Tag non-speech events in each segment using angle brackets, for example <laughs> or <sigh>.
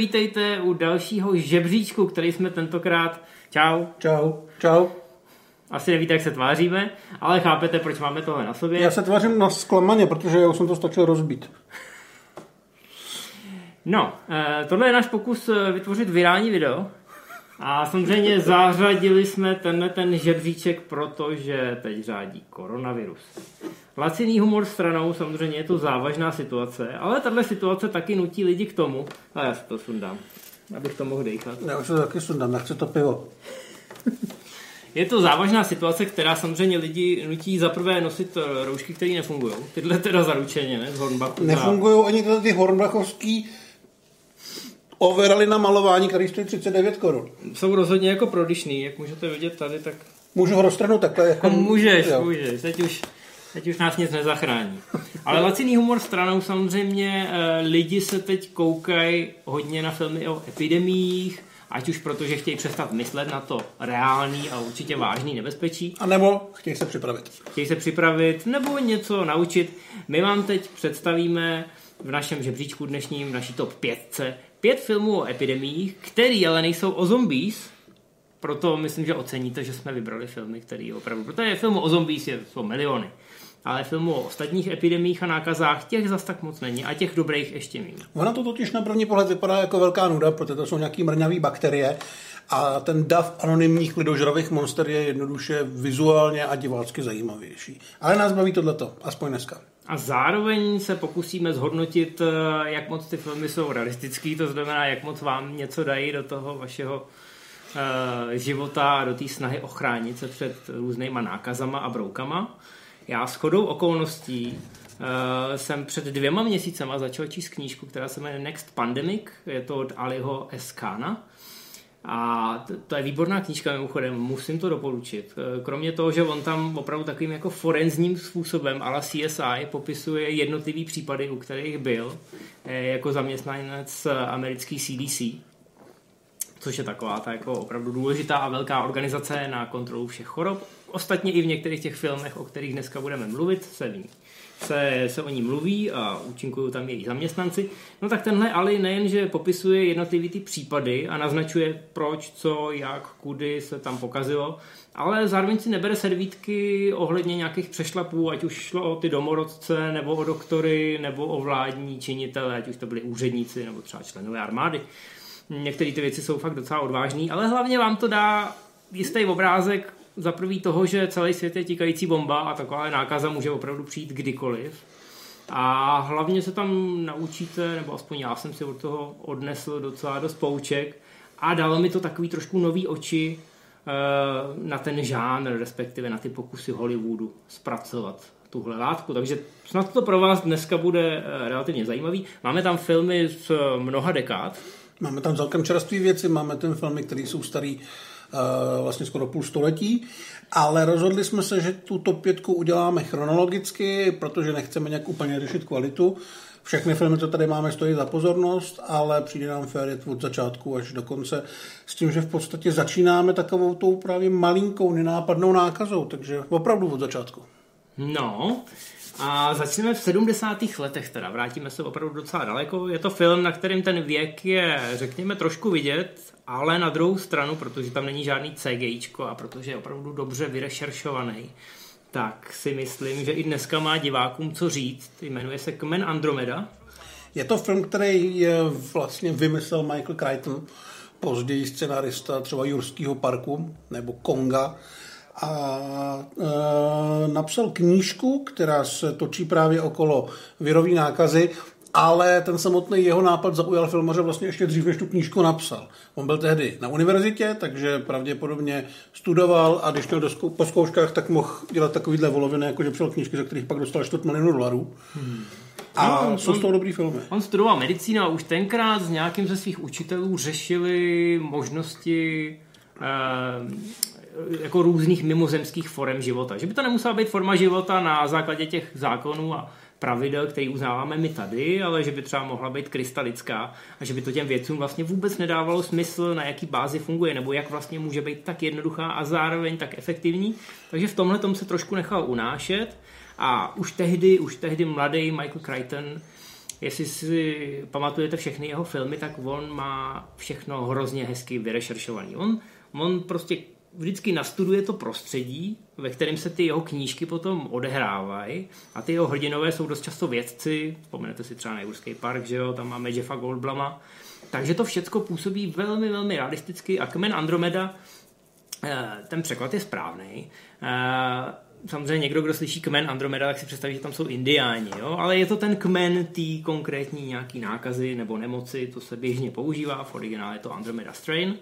Vítejte, u dalšího žebříčku, který jsme tentokrát... Čau. Čau. Čau. Asi nevíte, jak se tváříme, ale chápete, proč máme tohle na sobě. Já se tvářím na zklamaně, protože já už jsem to stačil rozbít. No, eh, tohle je náš pokus eh, vytvořit virální video. A samozřejmě zařadili jsme tenhle ten žebříček, protože teď řádí koronavirus. Laciný humor stranou, samozřejmě je to závažná situace, ale tahle situace taky nutí lidi k tomu, a já si to sundám, abych to mohl dejchat. Já už to taky sundám, nechci to pivo. <laughs> Je to závažná situace, která samozřejmě lidi nutí zaprvé nosit eh, roušky, které nefungují. Tyhle teda zaručeně, ne? Z Hornbachu. Nefungují ani tyhle ty hornbachovský overaly na malování, který stojí 39 korun. Jsou rozhodně jako prodyšný, jak můžete vidět tady, tak... Můžu ho roztrhnout takhle? Jako... <laughs> Můžeš, jo. můžeš. Teď už, teď už nás nic nezachrání. Ale laciný humor stranou samozřejmě eh, lidi se teď koukají hodně na filmy o epidemiích, ať už protože chtějí přestat myslet na to reálný a určitě vážný nebezpečí. A nebo chtějí se připravit. Chtějí se připravit nebo něco naučit. My vám teď představíme v našem žebříčku dnešním, v naší top 5, pět filmů o epidemiích, které ale nejsou o zombies, proto myslím, že oceníte, že jsme vybrali filmy, které opravdu, protože filmů o zombies je, jsou miliony, ale filmů o ostatních epidemiích a nákazách těch zas tak moc není a těch dobrých ještě méně. Ono to totiž na první pohled vypadá jako velká nuda, protože to jsou nějaký mrňavý bakterie a ten dav anonymních lidožravých monster je jednoduše vizuálně a divácky zajímavější. Ale nás baví tohleto, aspoň dneska. A zároveň se pokusíme zhodnotit, eh, jak moc ty filmy jsou realistický, to znamená, jak moc vám něco dají do toho vašeho uh, života a do té snahy ochránit se před různýma nákazama a broukama. Já s chodou okolností uh, jsem před dvěma měsícema začal číst knížku, která se jmenuje Next Pandemic, je to od Aliho Eskana. A to, je výborná knížka mimochodem, musím to doporučit. Kromě toho, že on tam opravdu takovým jako forenzním způsobem, ale CSI, popisuje jednotlivý případy, u kterých byl jako zaměstnanec americký CDC, což je taková ta jako opravdu důležitá a velká organizace na kontrolu všech chorob. Ostatně i v některých těch filmech, o kterých dneska budeme mluvit, se ví se, se o ní mluví a účinkují tam její zaměstnanci, no tak tenhle Ali nejenže popisuje jednotlivý ty případy a naznačuje proč, co, jak, kudy se tam pokazilo, ale zároveň si nebere servítky ohledně nějakých přešlapů, ať už šlo o ty domorodce, nebo o doktory, nebo o vládní činitele, ať už to byli úředníci, nebo třeba členové armády. Některé ty věci jsou fakt docela odvážné, ale hlavně vám to dá jistý obrázek za prvý toho, že celý svět je tikající bomba a taková nákaza může opravdu přijít kdykoliv. A hlavně se tam naučíte, nebo aspoň já jsem si od toho odnesl docela dost pouček a dalo mi to takový trošku nový oči eh, na ten žánr, respektive na ty pokusy Hollywoodu zpracovat tuhle látku. Takže snad to pro vás dneska bude eh, relativně zajímavý. Máme tam filmy z mnoha dekád. Máme tam celkem čerstvé věci, máme ten filmy, které jsou starý Eh, vlastně skoro půl století, ale rozhodli jsme se, že tuto pětku uděláme chronologicky, protože nechceme nějak úplně řešit kvalitu. Všechny filmy, co tady máme, stojí za pozornost, ale přijde nám fér od začátku až do konce s tím, že v podstatě začínáme takovou tou právě malinkou, nenápadnou nákazou, takže opravdu od začátku. No, a začneme v 70. letech, teda vrátíme se opravdu docela daleko. Je to film, na kterém ten věk je, řekněme, trošku vidět, ale na druhou stranu, protože tam není žádný CGIčko a protože je opravdu dobře vyrešeršovaný, tak si myslím, že i dneska má divákům co říct. Jmenuje se Kmen Andromeda. Je to film, který je vlastně vymyslel Michael Crichton, později scenarista třeba Jurského parku nebo Konga a e, napsal knížku, která se točí právě okolo virový nákazy, ale ten samotný jeho nápad zaujal filmaře vlastně ještě dřív, než tu knížku napsal. On byl tehdy na univerzitě, takže pravděpodobně studoval a když měl do zkou- po zkouškách, tak mohl dělat takovýhle voloviny, jako že psal knížky, za kterých pak dostal 4 milionu dolarů. Hmm. A no, jsou z toho dobrý filmy. On studoval medicínu a už tenkrát s nějakým ze svých učitelů řešili možnosti eh, jako různých mimozemských forem života. Že by to nemusela být forma života na základě těch zákonů a pravidel, který uznáváme my tady, ale že by třeba mohla být krystalická a že by to těm věcům vlastně vůbec nedávalo smysl, na jaký bázi funguje, nebo jak vlastně může být tak jednoduchá a zároveň tak efektivní. Takže v tomhle tom se trošku nechal unášet a už tehdy, už tehdy mladý Michael Crichton jestli si pamatujete všechny jeho filmy, tak on má všechno hrozně hezky vyrešeršovaný. On, on prostě vždycky nastuduje to prostředí, ve kterém se ty jeho knížky potom odehrávají a ty jeho hrdinové jsou dost často vědci, vzpomenete si třeba na Jurský park, že jo, tam máme Jeffa Goldblama, takže to všechno působí velmi, velmi realisticky a Kmen Andromeda, eh, ten překlad je správný. Eh, samozřejmě někdo, kdo slyší kmen Andromeda, tak si představí, že tam jsou indiáni, jo? ale je to ten kmen té konkrétní nějaký nákazy nebo nemoci, to se běžně používá, v originále je to Andromeda Strain.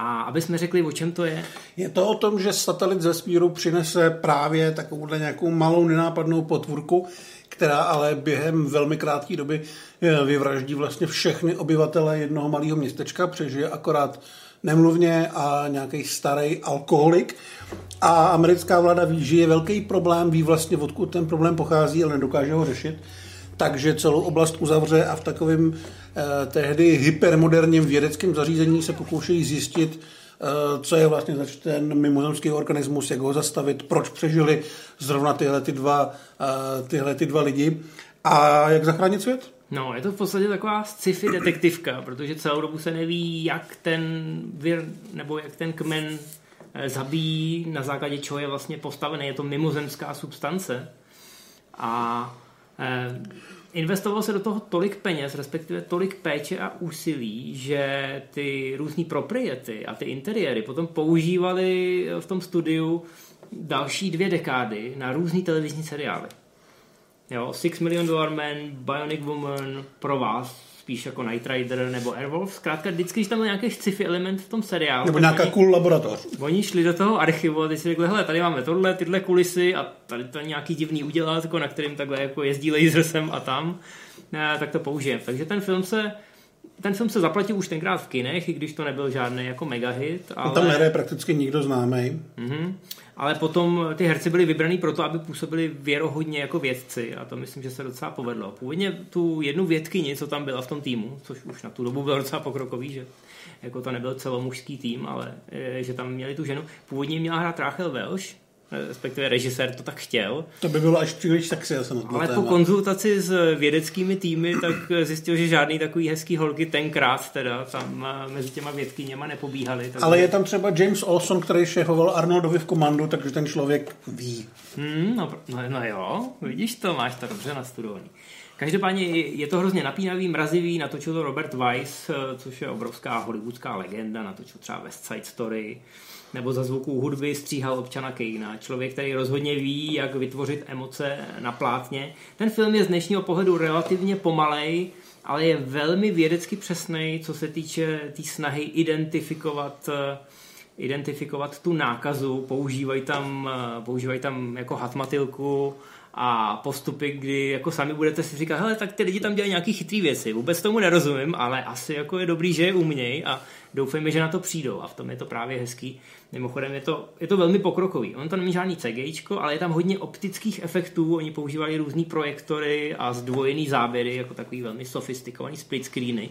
A aby jsme řekli, o čem to je? Je to o tom, že satelit ze smíru přinese právě takovouhle nějakou malou nenápadnou potvůrku, která ale během velmi krátké doby eh, vyvraždí vlastně všechny obyvatele jednoho malého městečka, přežije akorát nemluvně a nějaký starý alkoholik. A americká vláda ví, že je velký problém, ví vlastně, odkud ten problém pochází, ale nedokáže ho řešit. Takže celou oblast uzavře a v takovém eh, tehdy hypermoderním vědeckém zařízení se pokoušejí zjistit, eh, co je vlastně zač ten mimozemský organismus, jak ho zastavit, proč přežili zrovna tyhle ty dva, eh, tyhle ty dva lidi a jak zachránit svět. No, je to v podstatě taková sci-fi detektivka, protože celou dobu se neví, jak ten vir, nebo jak ten kmen eh, zabíjí, na základě čeho je vlastně postavený. Je to mimozemská substance. A investovalo se do toho tolik peněz, respektive tolik péče a úsilí, že ty různé propriety a ty interiéry potom používali v tom studiu další dvě dekády na různé televizní seriály. Jo, Six Million Dollar Man, Bionic Woman, pro vás spíš jako Night Rider nebo Airwolf. Zkrátka vždycky, když tam byl nějaký sci-fi element v tom seriálu. Nebo nějaká oni, cool laboratoř. Oni šli do toho archivu a ty si řekli, hele, tady máme tohle, tyhle kulisy a tady to nějaký divný udělátko, na kterým takhle jako jezdí laser sem a tam, a, tak to použijeme. Takže ten film se ten film se zaplatil už tenkrát v kinech, i když to nebyl žádný jako megahit. Ale... No tam nehraje prakticky nikdo známý. Mm-hmm ale potom ty herci byli vybraný proto, aby působili věrohodně jako vědci a to myslím, že se docela povedlo. Původně tu jednu vědkyni, co tam byla v tom týmu, což už na tu dobu bylo docela pokrokový, že jako to nebyl celomužský tým, ale eh, že tam měli tu ženu. Původně měla hrát Rachel Welsh, respektive režisér to tak chtěl. To by bylo až příliš sexy, já jsem Ale téma. po konzultaci s vědeckými týmy tak zjistil, že žádný takový hezký holky tenkrát teda tam mezi těma vědkyněma nepobíhaly. Takže... Ale je tam třeba James Olson, který šéfoval Arnoldovi v komandu, takže ten člověk ví. Hmm, no, no, no jo, vidíš to, máš to dobře nastudovaný. Každopádně je to hrozně napínavý, mrazivý, natočil to Robert Weiss, což je obrovská hollywoodská legenda, natočil třeba West Side Story, nebo za zvuků hudby stříhal občana Kejna. Člověk, který rozhodně ví, jak vytvořit emoce na plátně. Ten film je z dnešního pohledu relativně pomalej, ale je velmi vědecky přesný, co se týče té tý snahy identifikovat identifikovat tu nákazu, používají tam, používají tam jako hatmatilku, a postupy, kdy jako sami budete si říkat, hele, tak ty lidi tam dělají nějaký chytrý věci, vůbec tomu nerozumím, ale asi jako je dobrý, že je umějí a doufejme, že na to přijdou a v tom je to právě hezký. Mimochodem je to, je to velmi pokrokový. On to není žádný CG, ale je tam hodně optických efektů, oni používali různé projektory a zdvojený záběry, jako takový velmi sofistikovaný split screeny,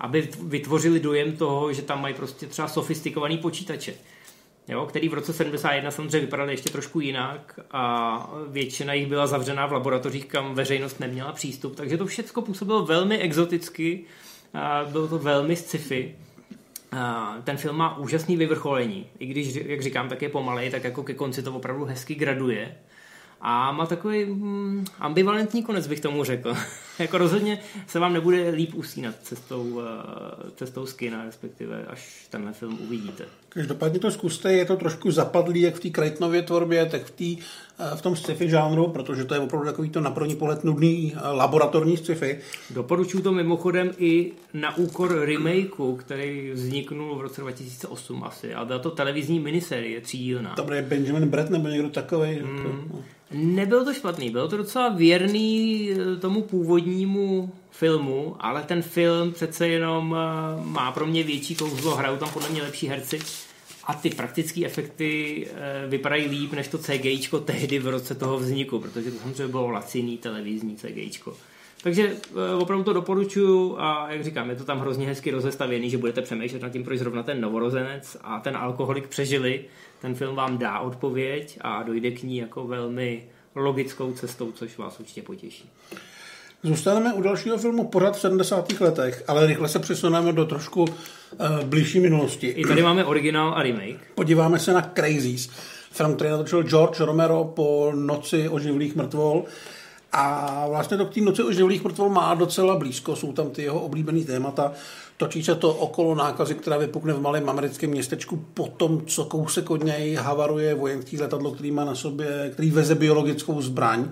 aby vytvořili dojem toho, že tam mají prostě třeba sofistikovaný počítače jo, který v roce 71 samozřejmě vypadaly ještě trošku jinak a většina jich byla zavřená v laboratořích, kam veřejnost neměla přístup, takže to všechno působilo velmi exoticky, a bylo to velmi sci-fi. Ten film má úžasný vyvrcholení, i když, jak říkám, tak je pomalej, tak jako ke konci to opravdu hezky graduje. A má takový mm, ambivalentní konec, bych tomu řekl. <laughs> jako rozhodně se vám nebude líp usínat cestou, uh, cestou z kina, respektive až tenhle film uvidíte. Každopádně to zkuste, je to trošku zapadlý jak v té Krajtnově tvorbě, tak v, tý, uh, v tom sci-fi žánru, protože to je opravdu takový to na první pohled nudný uh, laboratorní sci-fi. Doporučuji to mimochodem i na úkor remakeu, který vzniknul v roce 2008 asi, a byla to televizní miniserie třídílná. To bude Benjamin Brett nebo někdo takový. Mm. Jako, no. Nebyl to špatný, byl to docela věrný eh, tomu původnímu filmu, ale ten film přece jenom eh, má pro mě větší kouzlo, hrajou tam podle mě lepší herci a ty praktické efekty eh, vypadají líp než to CGIčko tehdy v roce toho vzniku, protože to samozřejmě bylo laciný televizní CGIčko. Takže opravdu to doporučuju a jak říkám, je to tam hrozně hezky rozestavěný, že budete přemýšlet nad tím, proč zrovna ten novorozenec a ten alkoholik přežili, ten film vám dá odpověď a dojde k ní jako velmi logickou cestou, což vás určitě potěší. Zůstaneme u dalšího filmu pořád v 70. letech, ale rychle se přesuneme do trošku uh, blížší minulosti. I tady máme originál a remake. Podíváme se na Crazies, film, který natočil George Romero po Noci oživlých mrtvol. A vlastně to k té Noci oživlých mrtvol má docela blízko, jsou tam ty jeho oblíbený témata. Točí se to okolo nákazy, která vypukne v malém americkém městečku po tom, co kousek od něj havaruje vojenský letadlo, který má na sobě, který veze biologickou zbraň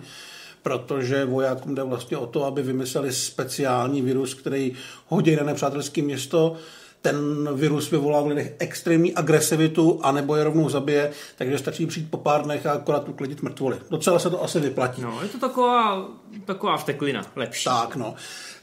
protože vojákům jde vlastně o to, aby vymysleli speciální virus, který hodí na nepřátelské město, ten virus vyvolá v lidech extrémní agresivitu a nebo je rovnou zabije, takže stačí přijít po pár dnech a akorát uklidit mrtvoly. Docela se to asi vyplatí. No, je to taková, taková vteklina, lepší. Tak, no.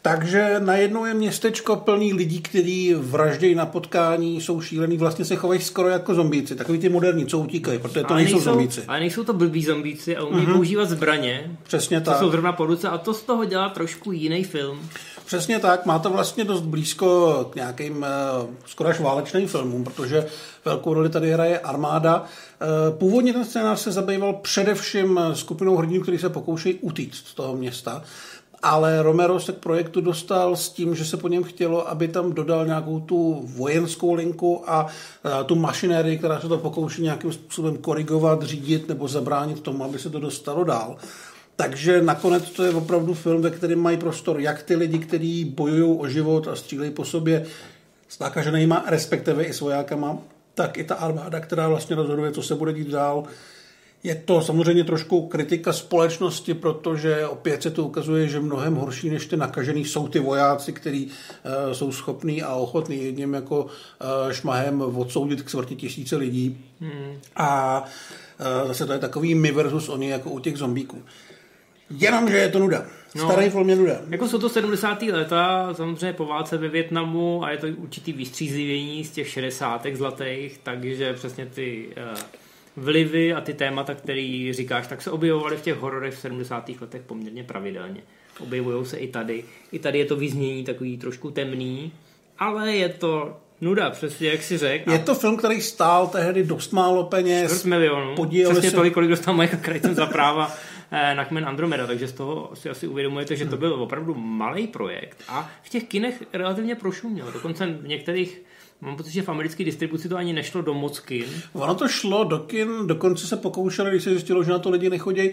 Takže najednou je městečko plný lidí, kteří vraždějí na potkání, jsou šílený, vlastně se chovají skoro jako zombíci. Takový ty moderní, co utíkají, protože to ale nejsou, nejsou zombíci. Ale nejsou to blbí zombíci a umí mm-hmm. používat zbraně. Přesně tak. jsou zrovna po ruce a to z toho dělá trošku jiný film. Přesně tak, má to vlastně dost blízko k nějakým uh, skoro až válečným filmům, protože velkou roli tady hraje armáda. Uh, původně ten scénář se zabýval především skupinou hrdinů, kteří se pokoušejí utíct z toho města ale Romero se k projektu dostal s tím, že se po něm chtělo, aby tam dodal nějakou tu vojenskou linku a, tu mašinérii, která se to pokouší nějakým způsobem korigovat, řídit nebo zabránit tomu, aby se to dostalo dál. Takže nakonec to je opravdu film, ve kterém mají prostor jak ty lidi, kteří bojují o život a střílejí po sobě s nakaženýma, respektive i s vojákama, tak i ta armáda, která vlastně rozhoduje, co se bude dít dál. Je to samozřejmě trošku kritika společnosti, protože opět se to ukazuje, že mnohem horší než ty nakažený jsou ty vojáci, kteří uh, jsou schopní a ochotní jedním jako uh, šmahem odsoudit k smrti tisíce lidí. Hmm. A uh, zase to je takový my versus oni jako u těch zombíků. Jenomže je to nuda. No, Starý film je nuda. Jako jsou to 70. leta, samozřejmě po válce ve Větnamu a je to určitý vystřízlivění z těch 60. zlatých, takže přesně ty uh, vlivy a ty témata, který říkáš, tak se objevovaly v těch hororech v 70. letech poměrně pravidelně. Objevují se i tady. I tady je to vyznění takový trošku temný, ale je to nuda, přesně jak si řekl. Je to film, který stál tehdy dost málo peněz. Čtvrt milionu. Přesně se... tolik, kolik dostal Michael Crichton za práva eh, <laughs> na kmen Andromeda, takže z toho si asi uvědomujete, že to byl opravdu malý projekt a v těch kinech relativně prošuměl. Dokonce v některých Mám pocit, že v americké distribuci to ani nešlo do moc kin. Ono to šlo do kin, dokonce se pokoušeli, když se zjistilo, že na to lidi nechodí,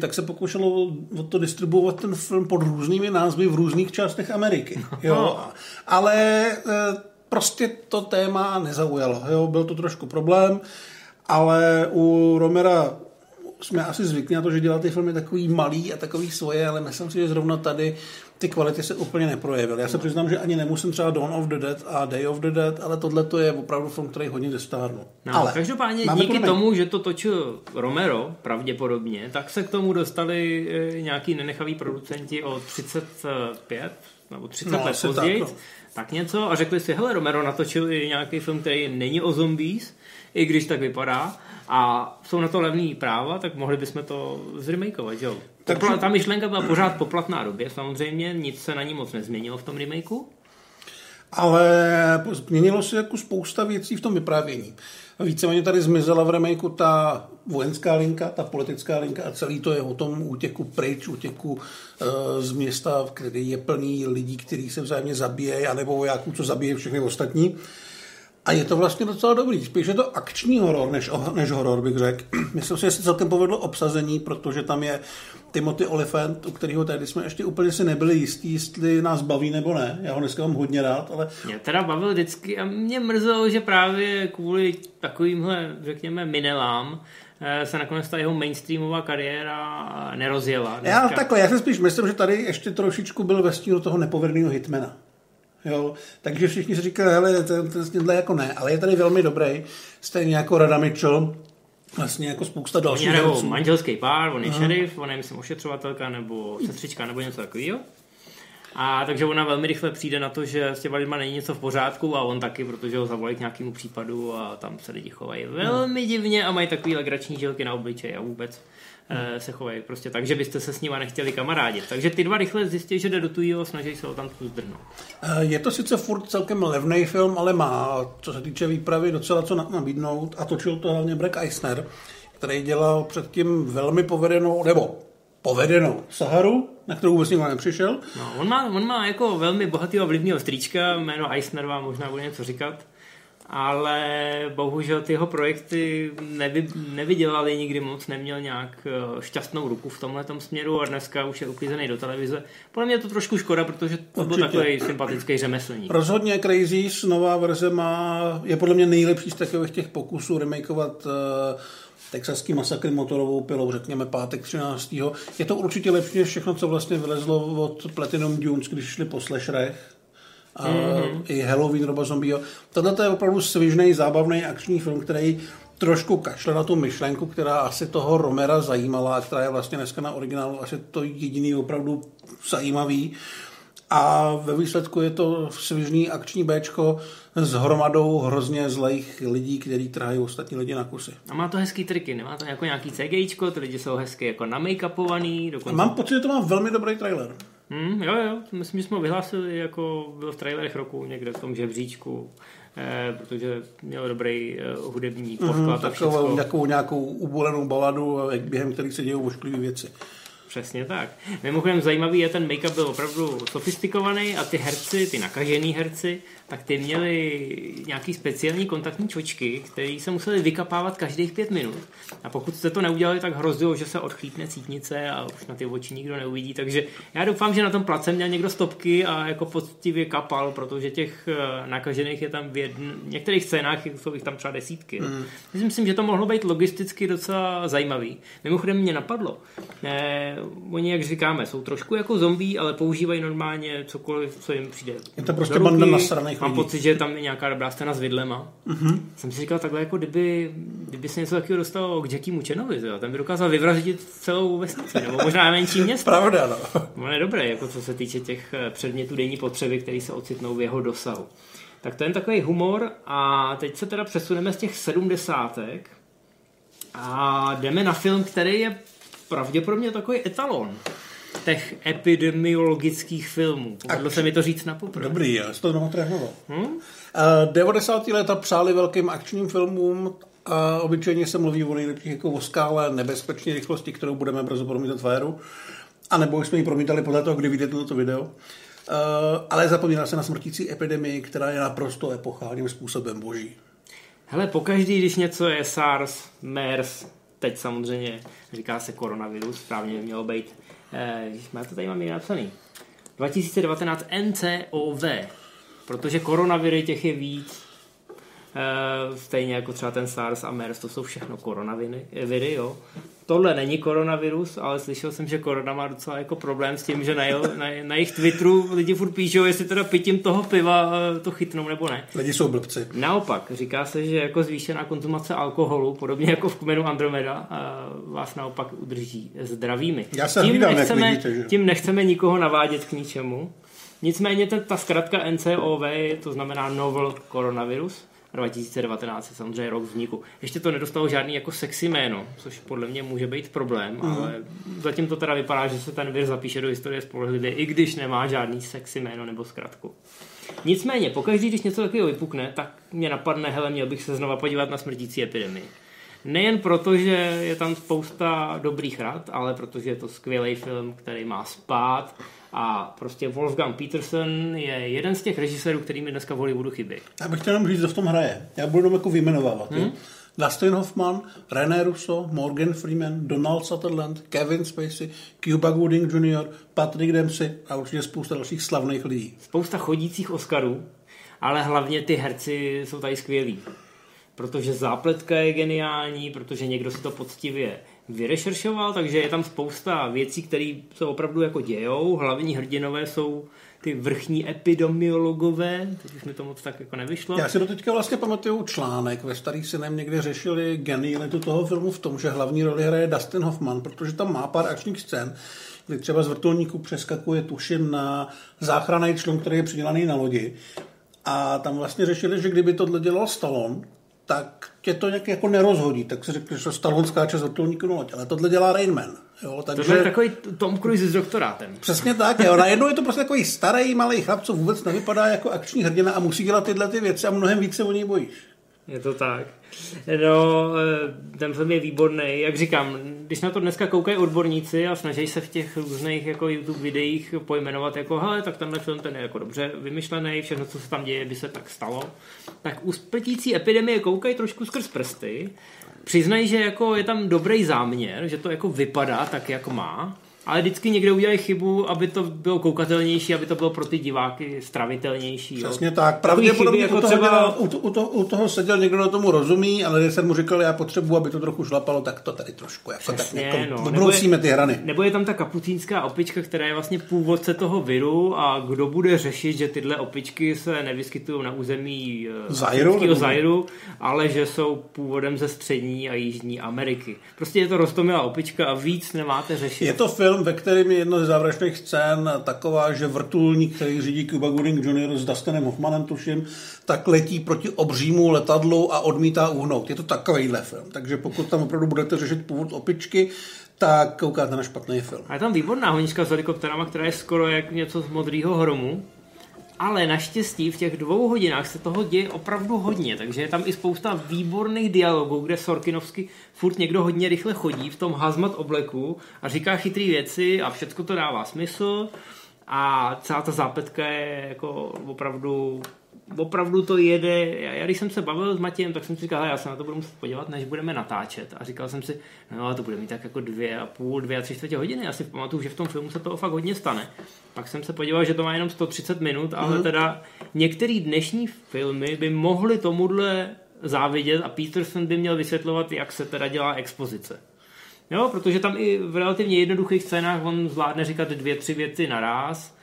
tak se pokoušelo to distribuovat ten film pod různými názvy v různých částech Ameriky. <laughs> Jo. Ale e, prostě to téma nezaujalo. Jo. Byl to trošku problém, ale u Romera jsme asi zvyklí na to, že dělá ty filmy takový malý a takový svoje, ale myslím si, že zrovna tady ty kvality se úplně neprojevily. Já se přiznám, že ani nemusím třeba Dawn of the Dead a Day of the Dead, ale tohle to je opravdu film, který hodně zestárnul. No, ale každopádně díky to tomu, že to točil Romero pravděpodobně, tak se k tomu dostali e, nějaký nenechavý producenti o 35 nebo 30 no, let později, tak, no. tak něco a řekli si, hele, Romero natočil i nějaký film, který není o zombies, i když tak vypadá, a jsou na to levný práva, tak mohli bychom to zremakeovat, jo? Tak Popla- ta myšlenka byla pořád poplatná době, samozřejmě, nic se na ní moc nezměnilo v tom remakeu. Ale změnilo se jako spousta věcí v tom vyprávění. Víceméně tady zmizela v remakeu ta vojenská linka, ta politická linka a celý to je o tom útěku pryč, útěku uh, z města, který je plný lidí, kteří se vzájemně zabíjejí, anebo vojáků, co zabíjejí všechny ostatní. A je to vlastně docela dobrý. Spíš je to akční horor, než, než horor, bych řekl. <clears throat> Myslím si, že se celkem povedlo obsazení, protože tam je Timothy Olyphant, u kterého tady jsme ještě úplně si nebyli jistí, jestli nás baví nebo ne. Já ho dneska mám hodně rád, ale... Mě teda bavil vždycky a mě mrzelo, že právě kvůli takovýmhle, řekněme, minelám eh, se nakonec ta jeho mainstreamová kariéra nerozjela. Dneska. Já takhle, já si spíš myslím, že tady ještě trošičku byl ve stínu toho nepovedného hitmana. Jo, takže všichni si říkají, hele, ten, ten snědle jako ne, ale je tady velmi dobrý, stejně jako Rada Mitchell, vlastně jako spousta dalších herců. manželský pár, on je uh-huh. šerif, on je, myslím, ošetřovatelka nebo sestřička nebo něco takového. A takže ona velmi rychle přijde na to, že s těma lidma není něco v pořádku a on taky, protože ho zavolají k nějakému případu a tam se lidi chovají velmi divně a mají takový legrační žilky na obličeji a vůbec. Se chovají prostě tak, že byste se s nima nechtěli kamarádit. Takže ty dva rychle zjistí, že jde do tujího snaží se ho tam zdrhnout. Eh, je to sice furt celkem levný film, ale má, co se týče výpravy, docela co nabídnout a točil to hlavně Brad Eisner, který dělal předtím velmi povedenou, nebo povedenou Saharu, na kterou vůbec nikdo nepřišel. No, on, má, on má jako velmi bohatý a vlivného strýčka, jméno Eisner vám možná bude něco říkat, ale bohužel ty jeho projekty nevy, nevydělali nikdy moc, neměl nějak eh, šťastnou ruku v tomhle směru a dneska už je uklizený do televize. Podle mě je to trošku škoda, protože to byl takový sympatický řemeslník. Rozhodně Crazy nová verze má, je podle mě nejlepší z takových těch pokusů remakeovat uh, texaský masakr motorovou pilou, řekněme pátek 13. Je to určitě lepší než všechno, co vlastně vylezlo od Platinum Dunes, když šli po slasherech. A mm-hmm. i Halloween Roba Zombieho. Tohle je opravdu svižný, zábavný akční film, který trošku kašle na tu myšlenku, která asi toho Romera zajímala, která je vlastně dneska na originálu asi to jediný opravdu zajímavý. A ve výsledku je to svižný akční Bčko s hromadou hrozně zlejch lidí, kteří trhají ostatní lidi na kusy. A má to hezký triky, nemá to jako nějaký CGIčko, ty lidi jsou hezky jako na make-upovaný. Dokonce... Mám pocit, že to má velmi dobrý trailer. Hmm, jo, jo, myslím, že jsme ho vyhlásili jako byl v trailerech roku někde v tom žebříčku. Eh, protože měl dobrý eh, hudební mhm, podklad mm, a takovou, nějakou, nějakou ubolenou baladu, během kterých se dějí ošklivé věci. Přesně tak. Mimochodem zajímavý je, ten make-up byl opravdu sofistikovaný a ty herci, ty nakažený herci, tak ty měli nějaký speciální kontaktní čočky, které se museli vykapávat každých pět minut. A pokud jste to neudělali, tak hrozilo, že se odchlípne cítnice a už na ty oči nikdo neuvidí. Takže já doufám, že na tom place měl někdo stopky a jako poctivě kapal, protože těch eh, nakažených je tam v jedn... některých scénách jsou jich tam třeba desítky. Mm. Myslím, že to mohlo být logisticky docela zajímavý. Mimochodem mě napadlo. Eh, oni, jak říkáme, jsou trošku jako zombí, ale používají normálně cokoliv, co jim přijde. Je to prostě banda nasraných Mám lidí. pocit, že tam je nějaká dobrá scéna s vidlema. Mm-hmm. Jsem si říkal takhle, jako kdyby, kdyby se něco takového dostalo k Jackie Mučenovi, ten by dokázal vyvraždit celou vesnici, nebo možná menší <laughs> město. Pravda, no. On je dobré, jako co se týče těch eh, předmětů denní potřeby, které se ocitnou v jeho dosahu. Tak to je takový humor a teď se teda přesuneme z těch sedmdesátek a jdeme na film, který je pravděpodobně takový etalon těch epidemiologických filmů. Povedlo se mi to říct na poprvé. Dobrý, já to doma trehnoval. Hmm? Uh, 90. leta přáli velkým akčním filmům a obyčejně se mluví o nejlepších jako o skále nebezpečné rychlosti, kterou budeme brzo promítat v éru. A nebo jsme ji promítali podle toho, kdy vyjde toto video. Uh, ale zapomíná se na smrtící epidemii, která je naprosto epochálním způsobem boží. Hele, pokaždý, když něco je SARS, MERS, teď samozřejmě říká se koronavirus, správně by mělo být. Eh, má to tady mám napsaný. 2019 NCOV, protože koronaviry těch je víc. Eh, stejně jako třeba ten SARS a MERS, to jsou všechno koronaviry, jo. Tohle není koronavirus, ale slyšel jsem, že korona má docela jako problém s tím, že na, jeho, na, na jejich Twitteru lidi furt píšou, jestli teda pitím toho piva eh, to chytnou nebo ne. Lidi jsou blbci. Naopak, říká se, že jako zvýšená konzumace alkoholu, podobně jako v kmenu Andromeda, eh, vás naopak udrží zdravými. Já se tím, hlídám, nechceme, vidíte, že? tím nechceme nikoho navádět k ničemu. Nicméně ten, ta zkratka NCOV, to znamená Novel Coronavirus, 2019 je samozřejmě rok vzniku. Ještě to nedostalo žádný jako sexy jméno, což podle mě může být problém, mm. ale zatím to teda vypadá, že se ten vir zapíše do historie spolehlivě, i když nemá žádný sexy jméno nebo zkratku. Nicméně, pokaždý, když něco takového vypukne, tak mě napadne, hele, měl bych se znova podívat na smrtící epidemii. Nejen proto, že je tam spousta dobrých rad, ale protože je to skvělý film, který má spát a prostě Wolfgang Peterson je jeden z těch režisérů, který mi dneska v Hollywoodu chybí. Já bych chtěl jenom říct, kdo v tom hraje. Já budu jako vyjmenovávat. Hmm? Dustin Hoffman, René Russo, Morgan Freeman, Donald Sutherland, Kevin Spacey, Cuba Gooding Jr., Patrick Dempsey a určitě spousta dalších slavných lidí. Spousta chodících Oscarů, ale hlavně ty herci jsou tady skvělí. Protože zápletka je geniální, protože někdo si to poctivě vyrešeršoval, takže je tam spousta věcí, které se opravdu jako dějou. Hlavní hrdinové jsou ty vrchní epidemiologové, teď už mi to moc tak jako nevyšlo. Já si do teďka vlastně pamatuju článek, ve starých synem někde řešili genialitu toho filmu v tom, že hlavní roli hraje Dustin Hoffman, protože tam má pár akčních scén, kdy třeba z vrtulníku přeskakuje tuším na záchranný člun, který je přidělaný na lodi. A tam vlastně řešili, že kdyby tohle dělal Stallone, tak tě to nějak jako nerozhodí, tak si řekne, že Stallone skáče z vrtulníku na ale tohle dělá Rainman. Jo, takže... Tohle je takový Tom Cruise s doktorátem. Přesně tak, jo. Najednou je to prostě takový starý malý chlap, co vůbec nevypadá jako akční hrdina a musí dělat tyhle ty věci a mnohem více o něj bojíš. Je to tak. No, eh, ten film je výborný. Jak říkám, když na to dneska koukají odborníci a snaží se v těch různých jako YouTube videích pojmenovat jako, hele, tak tenhle film ten je jako dobře vymyšlený, všechno, co se tam děje, by se tak stalo. Tak u spltící epidemie koukají trošku skrz prsty, přiznají, že jako je tam dobrý záměr, že to jako vypadá tak, jak má, ale vždycky někde udělají chybu, aby to bylo koukatelnější, aby to bylo pro ty diváky stravitelnější. Přesně jo. tak. Pravděpodobně jako u, toho třeba... dělal, u, u, toho, u toho seděl někdo, na tomu rozumí, ale když jsem mu říkal, já potřebuji, aby to trochu šlapalo, tak to tady trošku jako Přesně, tak jako, no. Nebo ty hrany. Nebo je tam ta kapucínská opička, která je vlastně původce toho viru a kdo bude řešit, že tyhle opičky se nevyskytují na území eh, Zairu, Zairu, ale že jsou původem ze střední a jižní Ameriky. Prostě je to rostomilá opička a víc nemáte řešit. Je to film film, ve kterém je jedna ze závěrečných scén taková, že vrtulník, který řídí Cuba Gooding Jr. s Dustinem Hoffmanem, tuším, tak letí proti obřímu letadlu a odmítá uhnout. Je to takovýhle film. Takže pokud tam opravdu budete řešit původ opičky, tak koukáte na špatný film. A je tam výborná honička s helikopterama, která je skoro jak něco z modrého hromu. Ale naštěstí v těch dvou hodinách se toho děje opravdu hodně, takže je tam i spousta výborných dialogů, kde Sorkinovsky furt někdo hodně rychle chodí v tom hazmat obleku a říká chytré věci a všechno to dává smysl. A celá ta zápetka je jako opravdu opravdu to jede. Já, když jsem se bavil s Matějem, tak jsem si říkal, já se na to budu muset podívat, než budeme natáčet. A říkal jsem si, no ale to bude mít tak jako dvě a půl, dvě a tři čtvrtě hodiny. Já si pamatuju, že v tom filmu se toho fakt hodně stane. Pak jsem se podíval, že to má jenom 130 minut, ale mm. teda některé dnešní filmy by mohly tomuhle závidět a Peterson by měl vysvětlovat, jak se teda dělá expozice. Jo, protože tam i v relativně jednoduchých scénách on zvládne říkat dvě, tři věci naraz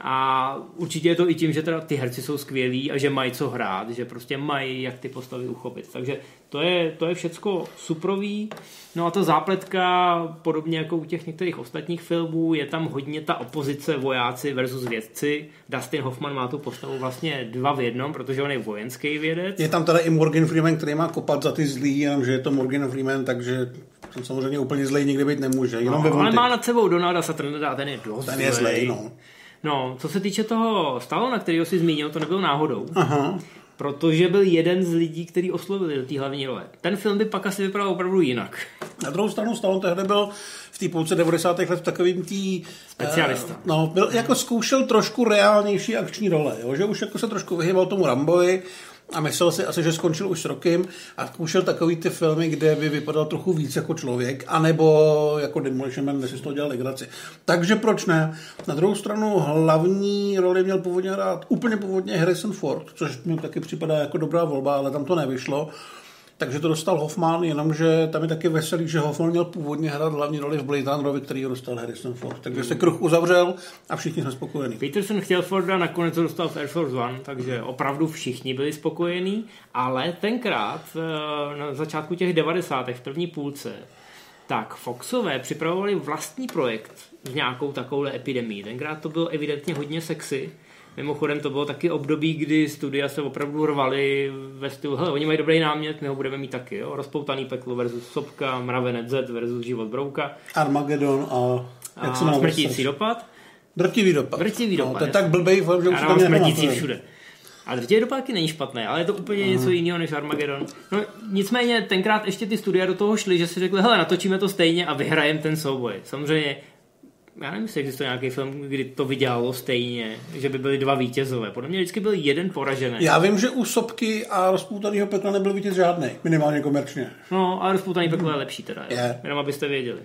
a určitě je to i tím, že teda ty herci jsou skvělí a že mají co hrát, že prostě mají jak ty postavy uchopit. Takže to je, to je všecko suprový. No a ta zápletka, podobně jako u těch některých ostatních filmů, je tam hodně ta opozice vojáci versus vědci. Dustin Hoffman má tu postavu vlastně dva v jednom, protože on je vojenský vědec. Je tam teda i Morgan Freeman, který má kopat za ty zlý, že je to Morgan Freeman, takže ten samozřejmě úplně zlej nikdy být nemůže. Jenom no, ale má nad sebou Donalda Sutherlanda a ten je dost Ten je zlej, no. No, co se týče toho Stallona, kterého si zmínil, to nebyl náhodou. Aha. Protože byl jeden z lidí, který oslovili do té hlavní role. Ten film by pak asi vypadal opravdu jinak. Na druhou stranu Stallone tehdy byl v té půlce 90. let takovým tý... Specialista. Uh, no, byl, jako zkoušel trošku reálnější akční role, jo? že už jako se trošku vyhýbal tomu Rambovi, a myslel si asi, že skončil už s rokem a zkoušel takový ty filmy, kde by vypadal trochu víc jako člověk, anebo jako Demolition Man, kde si z toho dělal legraci. Takže proč ne? Na druhou stranu hlavní roli měl původně hrát úplně původně Harrison Ford, což mi taky připadá jako dobrá volba, ale tam to nevyšlo takže to dostal Hoffman, jenomže tam je taky veselý, že Hoffman měl původně hrát hlavní roli v Blade Runnerovi, který ho dostal Harrison Ford. Takže se kruh uzavřel a všichni jsme spokojení. Peterson chtěl Forda, nakonec to dostal v Air Force One, takže opravdu všichni byli spokojení, ale tenkrát eh, na začátku těch 90. v první půlce tak Foxové připravovali vlastní projekt v nějakou takovou epidemii. Tenkrát to bylo evidentně hodně sexy Mimochodem to bylo taky období, kdy studia se opravdu rvali ve stylu, hele, oni mají dobrý námět, my ho budeme mít taky, jo? Rozpoutaný peklo versus Sopka, Mravenec Z versus Život Brouka. Armageddon a jak a se smrtící dopad. Drtivý dopad. Drtivý dopad. No, to je tak blbej film, že už to smrtící všude. A drtivý dopad není špatné, ale je to úplně uh-huh. něco jiného než Armageddon. No, nicméně tenkrát ještě ty studia do toho šly, že si řekli, hele, natočíme to stejně a vyhrajeme ten souboj. Samozřejmě já nevím, jestli existuje nějaký film, kdy to vydělalo stejně, že by byly dva vítězové. Podle mě vždycky byl jeden poražený. Já vím, že u Sopky a rozpoutaného pekla nebyl vítěz žádný, minimálně komerčně. No, a rozpoutaný peklo je lepší teda, je. jenom abyste věděli.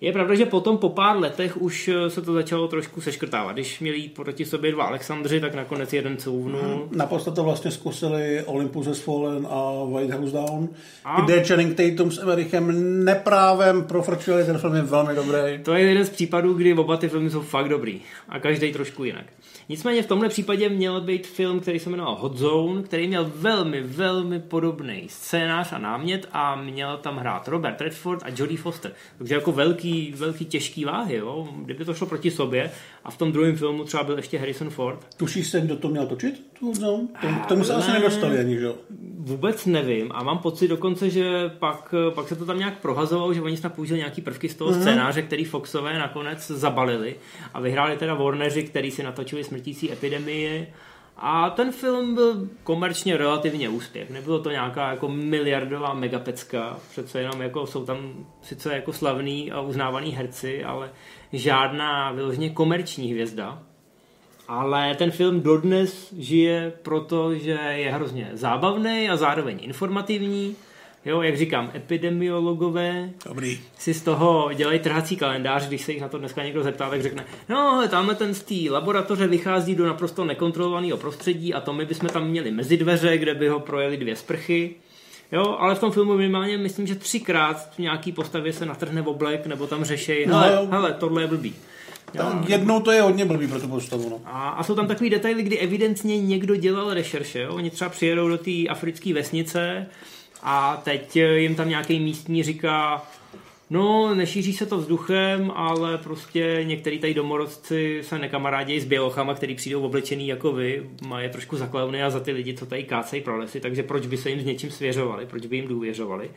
Je pravda, že potom po pár letech už eh, se to začalo trošku seškrtávat. Když měli jít proti sobě dva Alexandři, tak nakonec jeden couvnul. Hmm. Naposled to vlastně zkusili Olympus has Fallen a White House Down, a? kde Channing Tatum s Emerichem neprávem profrčili, ten film je velmi dobrý. To je jeden z případů, kdy oba ty filmy jsou fakt dobrý a každý trošku jinak. Nicméně v tomhle případě měl být film, který se jmenoval Hot Zone, který měl velmi, velmi podobný scénář a námět a měl tam hrát Robert Redford a Jodie Foster. Takže jako velký, velký těžký váhy, jo? kdyby to šlo proti sobě a v tom druhém filmu třeba byl ještě Harrison Ford. Tušíš se, kdo to měl točit? Tu Zone? K tomu se asi nedostali ani, že? Vůbec nevím a mám pocit dokonce, že pak, pak se to tam nějak prohazovalo, že oni snad použili nějaký prvky z toho mm-hmm. scénáře, který Foxové nakonec zabalili a vyhráli teda Warneri, který si natočili smrtící epidemii A ten film byl komerčně relativně úspěch. Nebylo to nějaká jako miliardová megapecka. Přece jenom jako jsou tam sice jako slavný a uznávaný herci, ale žádná vyloženě komerční hvězda. Ale ten film dodnes žije proto, že je hrozně zábavný a zároveň informativní. Jo, jak říkám, epidemiologové Dobrý. si z toho dělají trhací kalendář, když se jich na to dneska někdo zeptá, tak řekne, no ale tamhle ten z té laboratoře vychází do naprosto nekontrolovaného prostředí a to my bychom tam měli mezi dveře, kde by ho projeli dvě sprchy. Jo, ale v tom filmu minimálně myslím, že třikrát v nějaký postavě se natrhne oblek, nebo tam řešej, No, hele, jo. hele, tohle je blbý. Jo, Tak jednou to je hodně blbý pro tu postavu. No. a, a jsou tam takový detaily, kdy evidentně někdo dělal rešerše. Jo? Oni třeba přijedou do té africké vesnice a teď jim tam nějaký místní říká, no, nešíří se to vzduchem, ale prostě některý tady domorodci se nekamarádějí s bělochama, který přijdou oblečený jako vy, mají trošku za a za ty lidi, co tady kácejí pro lesy, takže proč by se jim s něčím svěřovali, proč by jim důvěřovali.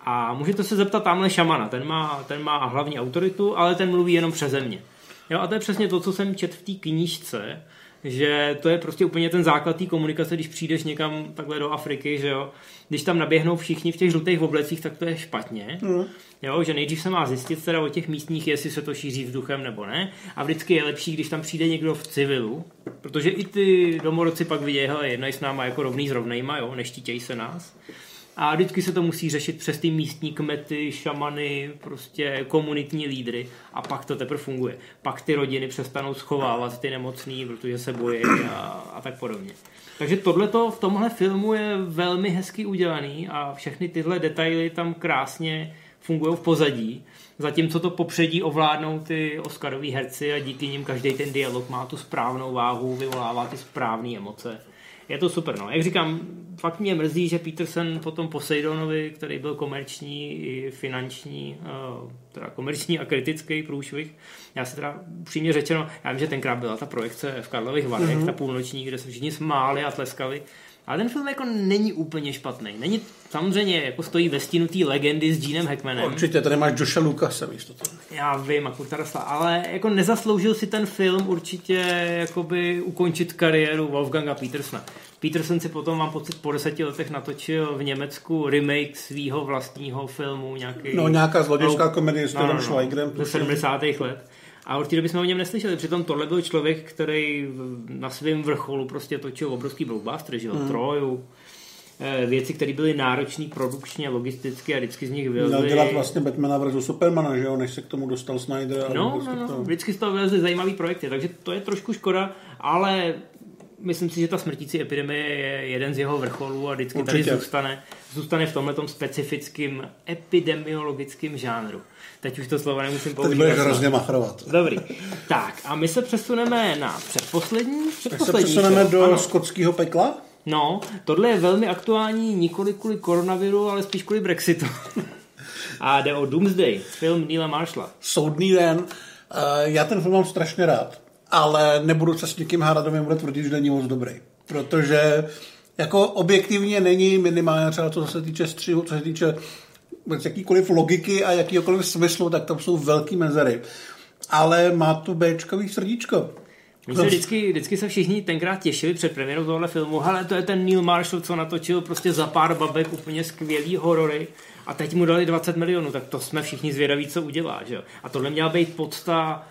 A můžete se zeptat tamhle šamana, ten má, ten má hlavní autoritu, ale ten mluví jenom přeze mě. Jo, a to je přesně to, co jsem čet v té knížce, že to je prostě úplně ten základ té komunikace, když přijdeš někam takhle do Afriky, že jo, když tam naběhnou všichni v těch žlutých oblecích, tak to je špatně. Mm. Jo, že nejdřív se má zjistit teda o těch místních, jestli se to šíří vzduchem nebo ne. A vždycky je lepší, když tam přijde někdo v civilu, protože i ty domorodci pak vidějí, hele, jednají s náma jako rovný s rovnejma, jo, neštítějí se nás. A vždycky se to musí řešit přes ty místní kmety, šamany, prostě komunitní lídry a pak to teprve funguje. Pak ty rodiny přestanou schovávat ty nemocný, protože se bojí a, a tak podobně. Takže tohleto v tomhle filmu je velmi hezky udělaný a všechny tyhle detaily tam krásně fungují v pozadí. Zatímco to popředí ovládnou ty Oscaroví herci a díky nim každý ten dialog má tu správnou váhu, vyvolává ty správné emoce. Je to super, no. Jak říkám, fakt mě mrzí, že Peterson potom Poseidonovi, který byl komerční i finanční, eh, teda komerční a kritický průšvih, já se teda upřímně řečeno, já vím, že tenkrát byla ta projekce v Karlových Varech, mm-hmm. ta půlnoční, kde se všichni smáli a tleskali, ale ten film jako není úplně špatný. Není, samozřejmě jako stojí ve stínu té legendy s Jeanem Hackmanem. Určitě, tady máš Josha Lucasa místo toho. Já vím, a Kurtarasla, ale jako nezasloužil si ten film určitě jakoby ukončit kariéru Wolfganga Petersona. Peterson si potom, mám pocit, po deseti letech natočil v Německu remake svého vlastního filmu, nějaký... No, nějaká zlodějská komedie s no, no, no, Schweigerem. ze 70. let. A od té doby jsme o něm neslyšeli. Přitom tohle byl člověk, který na svém vrcholu prostě točil obrovský blockbuster, že jo, Hmm. Troju, eh, věci, které byly náročné produkčně, logisticky a vždycky z nich Měl vylezly. dělat vlastně Batmana versus Supermana, že jo, než se k tomu dostal Snyder. a No, no, no, tomu. vždycky z toho vylezly zajímavý projekty, takže to je trošku škoda, ale myslím si, že ta smrtící epidemie je jeden z jeho vrcholů a vždycky Určitě. tady zůstane, zůstane v tomhle specifickým epidemiologickým žánru. Teď už to slovo nemusím Teď používat. budeš hrozně machrovat. Dobrý. Tak a my se přesuneme na předposlední. Tak se předposlední přesuneme do Ano. skotského pekla. No, tohle je velmi aktuální nikoli kvůli koronaviru, ale spíš kvůli Brexitu. <laughs> a jde o Doomsday, film Neila Marshalla. Soudný den. Eh, Já ten film mám strašně rád, ale nebudu se s někým hádat, kdo mi bude tvrdit, že není moc dobrý. Protože jako objektivně není minimálně třeba co se týče střihu, co se týče jakýkoliv logiky a jakýkoliv smyslu, tak tam jsou velký mezery. Ale má tu Bčkový srdíčko. Se vždycky, vždycky se všichni tenkrát těšili před premiérou tohle filmu. Hele, to je ten Neil Marshall, co natočil prostě za pár babek úplně skvělý horory a teď mu dali 20 milionů, tak to jsme všichni zvědaví, co udělá. Že? A tohle měla být podsta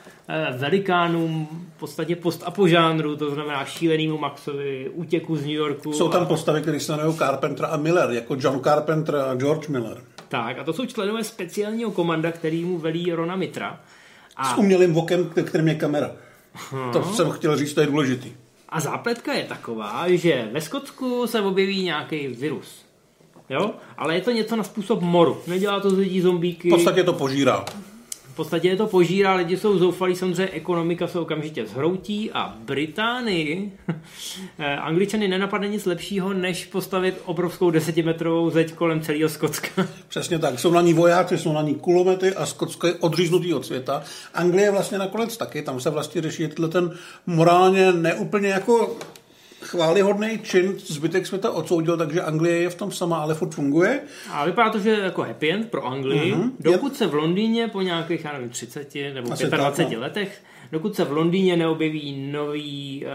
velikánům, v podstatě post a po žánru, to znamená šílenýmu Maxovi, útěku z New Yorku. Jsou tam a, postavy, které se jmenují Carpenter a Miller, jako John Carpenter a George Miller. tak, a to jsou členové speciálního komanda, který mu velí Rona Mitra. A, S umělým okem, kterým je kamera. To jsem chtěl říct, to je důležitý. A zápletka je taková, že ve Skotsku se objeví nějaký virus. Jo? Ale je to něco na způsob moru. Nedělá to z lidí zombíky. V podstatě to požírá. Podstatě je to požírá, lidi jsou zoufalí, samozřejmě ekonomika se okamžitě zhroutí a Británii <laughs> eh, Angličany nenapadne nic lepšího, než postavit obrovskou desetimetrovou zeď kolem celého Skotska. <laughs> Přesně tak. Jsou na ní vojáci, jsou na ní kulomety a Skotsko je odříznutý od světa. Anglie vlastně nakonec taky. Tam se vlastně řeší ten morálně neúplně jako chválihodný čin zbytek světa odsoudil, takže Anglie je v tom sama, ale furt funguje. A vypadá to, že je jako happy end pro Anglii, Mhm. dokud se v Londýně po nějakých, já nevím, 30 nebo Asi 25 tak, no. letech dokud se v Londýně neobjeví nový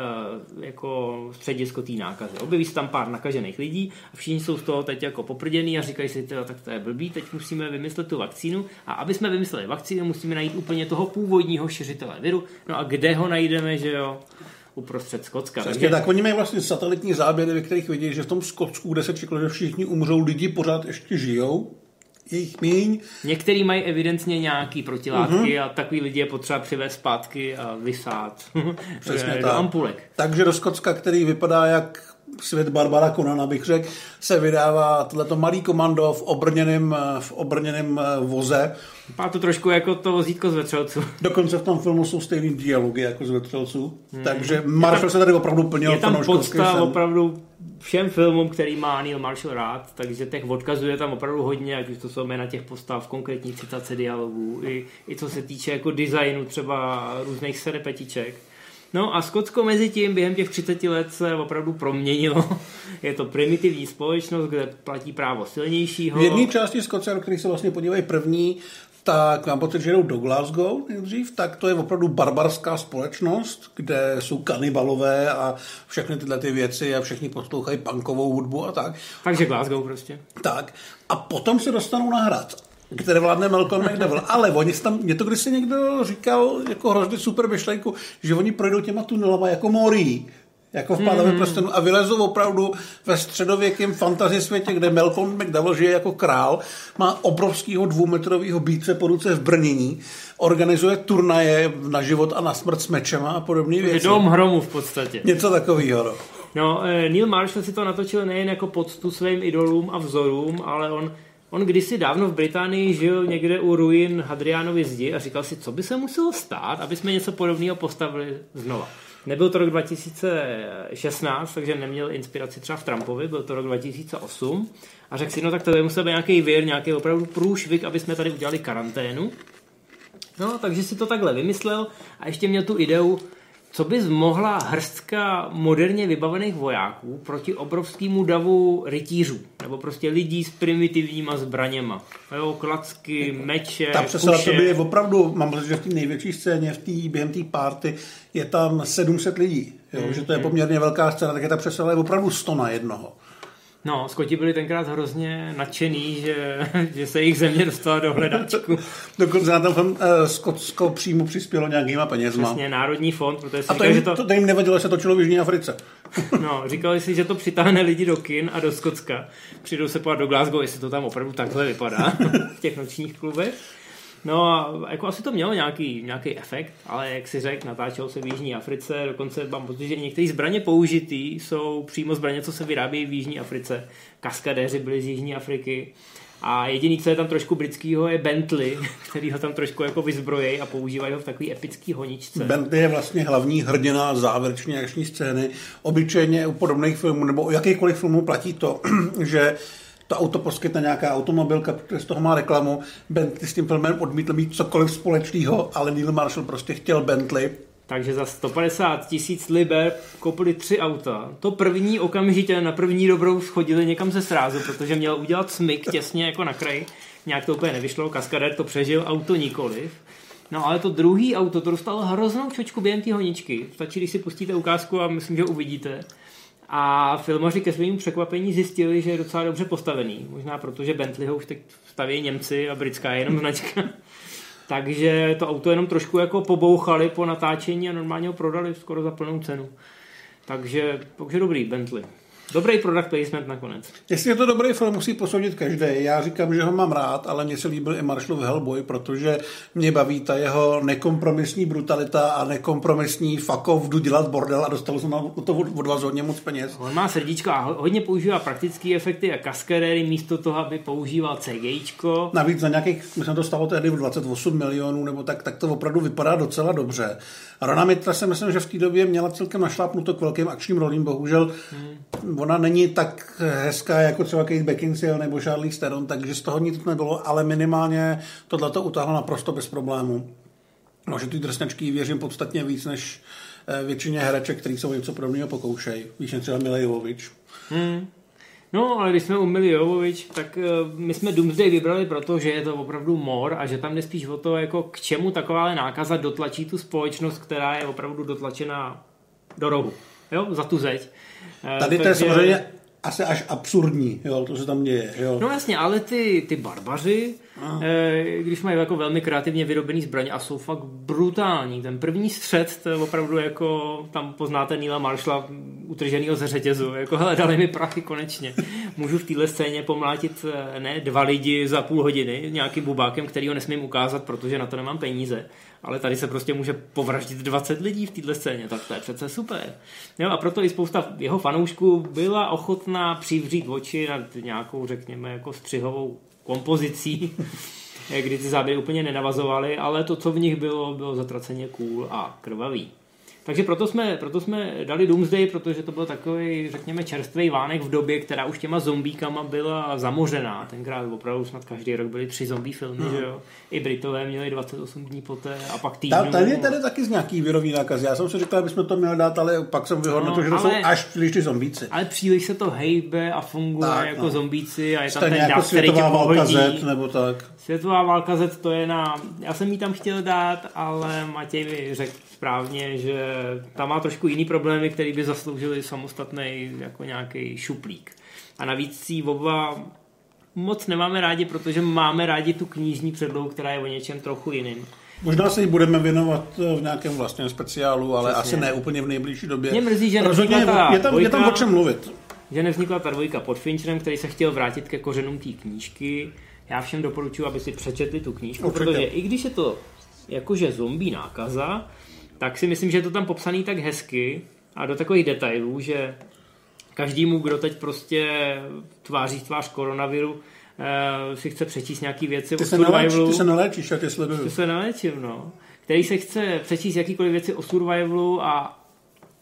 uh, jako středisko té nákazy. Objeví se tam pár nakažených lidí a všichni jsou z toho teď jako poprděný a říkají si, teda, tak to je blbý, teď musíme vymyslet tu vakcínu a aby jsme vymysleli vakcínu, musíme najít úplně toho původního šiřitele viru. No a kde ho najdeme, že jo? Uprostřed Skotska. Přesně, takže... tak oni mají vlastně satelitní záběry, ve kterých vidí, že v tom Skotsku, kde se čekalo, že všichni umřou, lidi pořád ještě žijou, jejich míň. Některý mají evidentně nějaký protilátky uh-huh. a takový lidi je potřeba přivést zpátky a vysát Přesně <laughs> do tak. ampulek. Takže do Skotska, který vypadá jak svět Barbara Konana, bych řekl, se vydává tohleto malý komando v obrněném, v obrněném eh, voze. Má to trošku jako to vozítko z vetřelců. <laughs> Dokonce v tom filmu jsou stejný dialogy jako z vetřelců. Hmm. Takže Marshall se tady opravdu plnil. Je tam podsta opravdu všem filmům, který má Neil Marshall rád, takže těch odkazů je tam opravdu hodně, ať už to jsou jména těch postav, konkrétní citace dialogů, i, i co se týče jako designu třeba různých serepetiček. No a Skotsko mezi tím během těch 30 let se opravdu proměnilo. <laughs> Je to primitivní společnost, kde platí právo silnějšího. V jedné části Skotska, do kterých se vlastně podívají první, tak mám pocit, že jdou do Glasgow nejdřív, tak to je opravdu barbarská společnost, kde jsou kanibalové a všechny tyhle ty věci a všichni poslouchají punkovou hudbu a tak. Takže Glasgow prostě. Tak. A potom se dostanou na hrad které vládne Malcolm McDowell. Ale oni tam, mě to když někdo říkal jako hrozně super myšlenku, že oni projdou těma tunelama jako morí jako v pádovém hmm. prstenu a vylezou opravdu ve středověkém fantasy světě, kde Malcolm McDowell žije jako král, má obrovského dvoumetrového bíce po ruce v brnění, organizuje turnaje na život a na smrt s mečema a podobné věci. Dom hromu v podstatě. Něco takového. No. no, eh, Neil Marshall si to natočil nejen jako poctu svým idolům a vzorům, ale on On kdysi dávno v Británii žil někde u ruin Hadrianovy zdi a říkal si, co by se muselo stát, aby jsme něco podobného postavili znova. Nebyl to rok 2016, takže neměl inspiraci třeba v Trumpovi, byl to rok 2008 a řekl si, no tak to by musel být nějaký věr, nějaký opravdu průšvik, aby jsme tady udělali karanténu. No, takže si to takhle vymyslel a ještě měl tu ideu, co bys mohla hrstka moderně vybavených vojáků proti obrovskému davu rytířů, nebo prostě lidí s primitivníma zbraněma. Jo, klacky, meče, Ta přesada to by je opravdu, mám pocit, že v té největší scéně, v tý, během té party, je tam 700 lidí. Jo, mm, že to je mm. poměrně velká scéna, tak je ta přesada je opravdu 100 na jednoho. No, Skoti byli tenkrát hrozně nadšený, že, <laughs> že se jich země dostala do hledáčku. <laughs> Dokonce na tom uh, Skotsko přímo přispělo nějakýma penězma. Přesně, Národní fond, protože A to, jim, že to... to, jim nevadilo, že se točilo v Jižní Africe. no, říkali si, že to přitáhne lidi do kin a do Skotska. Přijdou se podívat do Glasgow, jestli to tam opravdu takhle vypadá <laughs> v těch nočních klubech. No a jako asi to mělo nějaký, nějaký efekt, ale jak si řekl, natáčelo se v Jižní Africe, dokonce mám pocit, že některé zbraně použitý jsou přímo zbraně, co se vyrábějí v Jižní Africe. Kaskadéři byli z Jižní Afriky. A jediný, co je tam trošku britského, je Bentley, <laughs> který ho tam trošku jako vyzbrojí a používají ho v takový epický honičce. Bentley je vlastně hlavní hrdina závěrečné akční scény. Obyčejně u podobných filmů nebo u jakýchkoliv filmů platí to, <clears throat> že to auto poskytne nějaká automobilka, protože z toho má reklamu. Bentley s tím filmem odmítl mít cokoliv společného, ale Neil Marshall prostě chtěl Bentley. Takže za 150 tisíc liber koupili tři auta. To první okamžitě na první dobrou schodili někam ze srázu, protože měl udělat smyk těsně jako na kraji. Nějak to úplně nevyšlo, kaskader to přežil, auto nikoliv. No ale to druhý auto, to dostalo hroznou čočku během té honičky. Stačí, když si pustíte ukázku a myslím, že uvidíte. A filmaři ke svým překvapení zjistili, že je docela dobře postavený. Možná proto, že Bentley ho už teď staví Němci a britská je jenom značka. <laughs> Takže to auto jenom trošku jako pobouchali po natáčení a normálně ho prodali skoro za plnou cenu. Takže, takže dobrý Bentley. Dobrý product placement nakonec. Jestli je to dobrý film, musí posoudit každý. Já říkám, že ho mám rád, ale mně se líbil i Marshallův Hellboy, protože mě baví ta jeho nekompromisní brutalita a nekompromisní fakov, jdu dělat bordel a dostal jsem na to od vás hodně moc peněz. On má srdíčko a hodně používá praktické efekty a kaskadery místo toho, aby používal CGIčko. Navíc za nějakých, myslím, to stalo tehdy v 28 milionů, nebo tak, tak to opravdu vypadá docela dobře. Rona Mitra si myslím, že v té době měla celkem našlápnuto k velkým akčním rolím, bohužel hmm. Ona není tak hezká jako třeba Kate Beckinsale nebo Charlie Theron, takže z toho nic nebylo, ale minimálně tohle to utáhlo naprosto bez problému. No, že ty drsňačky věřím podstatně víc než eh, většině hereček, který o něco podobného pokoušejí. Víš, třeba Mila Jovovič. Hmm. No, ale když jsme u Jovovič, tak uh, my jsme Doomsday vybrali proto, že je to opravdu mor a že tam jde spíš o to, jako k čemu taková nákaza dotlačí tu společnost, která je opravdu dotlačena do rohu, jo, za tu zeď. Uh, Tady to je samozřejmě asi až absurdní, jo, to se tam děje. Jo. No jasně, ale ty, ty barbaři, e, když mají jako velmi kreativně vyrobený zbraně a jsou fakt brutální. Ten první střed, to je opravdu jako, tam poznáte Nila Marshalla utrženýho ze řetězu, jako hele, dali mi prachy konečně. Můžu v téhle scéně pomlátit eh, ne dva lidi za půl hodiny nějakým bubákem, který ho nesmím ukázat, protože na to nemám peníze ale tady se prostě může povraždit 20 lidí v této scéně, tak to je přece super. Jo, a proto i spousta jeho fanoušků byla ochotná přivřít oči nad nějakou, řekněme, jako střihovou kompozicí, <laughs> kdy ty záběry úplně nenavazovaly, ale to, co v nich bylo, bylo zatraceně cool a krvavý. Takže proto jsme, proto jsme dali Doomsday, protože to byl takový, řekněme, čerstvý vánek v době, která už těma zombíkama byla zamořená. Tenkrát opravdu snad každý rok byly tři zombie filmy, mm. že jo. I Britové měli 28 dní poté a pak týdnů. Ta, tady je tady taky z nějaký virový nákaz. Já jsem si říkal, abychom to měli dát, ale pak jsem vyhodnotil, no, že to jsou až příliš ty zombíci. Ale příliš se to hejbe a funguje tak, jako no. zombíci a je tam Stejně ten jako světová válka Z, nebo tak. Světová válka Z to je na... Já jsem jí tam chtěl dát, ale Matěj mi řekl správně, že tam má trošku jiný problémy, který by zasloužili samostatný jako nějaký šuplík. A navíc si oba moc nemáme rádi, protože máme rádi tu knižní předlohu, která je o něčem trochu jiným. Možná se jí budeme věnovat v nějakém vlastním speciálu, ale Přesně. asi ne úplně v nejbližší době. Mě mrzí, že Rozhodně ta je, tam, dvojka, je tam o čem mluvit. Že nevznikla ta dvojka pod Fincherem, který se chtěl vrátit ke kořenům té knížky. Já všem doporučuji, aby si přečetli tu knížku, Určitě. protože i když je to jakože zombie nákaza, tak si myslím, že je to tam popsaný tak hezky a do takových detailů, že každému, kdo teď prostě tváří tvář koronaviru, uh, si chce přečíst nějaký věci ty o survivalu. Ty se neléčíš, já tě sleduju. Ty se neléčím, no. Který se chce přečíst jakýkoliv věci o survivalu a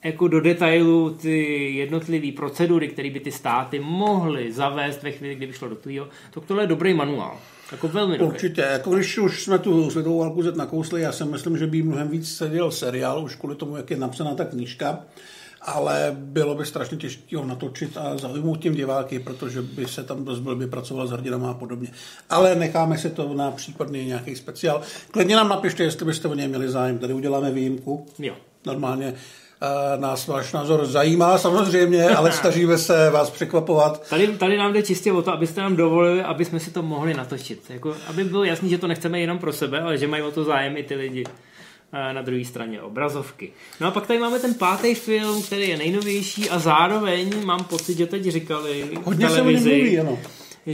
jako do detailu ty jednotlivé procedury, které by ty státy mohly zavést ve chvíli, kdyby šlo do tvýho, tak tohle je dobrý manuál. Jako velmi dobrý. Určitě, jako když už jsme tu světovou válku Z nakousli, já si myslím, že by mnohem víc seděl seriál, už kvůli tomu, jak je napsaná ta knížka, ale bylo by strašně těžké ho natočit a zaujmout tím diváky, protože by se tam dost blbě pracoval s hrdinama a podobně. Ale necháme si to na případný nějaký speciál. Klidně nám napište, jestli byste o něj měli zájem. Tady uděláme výjimku. Jo. Normálně nás váš názor zajímá samozřejmě, ale <laughs> snažíme se vás překvapovat. Tady, tady nám jde čistě o to, abyste nám dovolili, aby jsme si to mohli natočit. Jako, aby bylo jasný, že to nechceme jenom pro sebe, ale že mají o to zájem i ty lidi na druhé straně obrazovky. No a pak tady máme ten pátý film, který je nejnovější a zároveň mám pocit, že teď říkali Hodně v televizi, se mluví, ano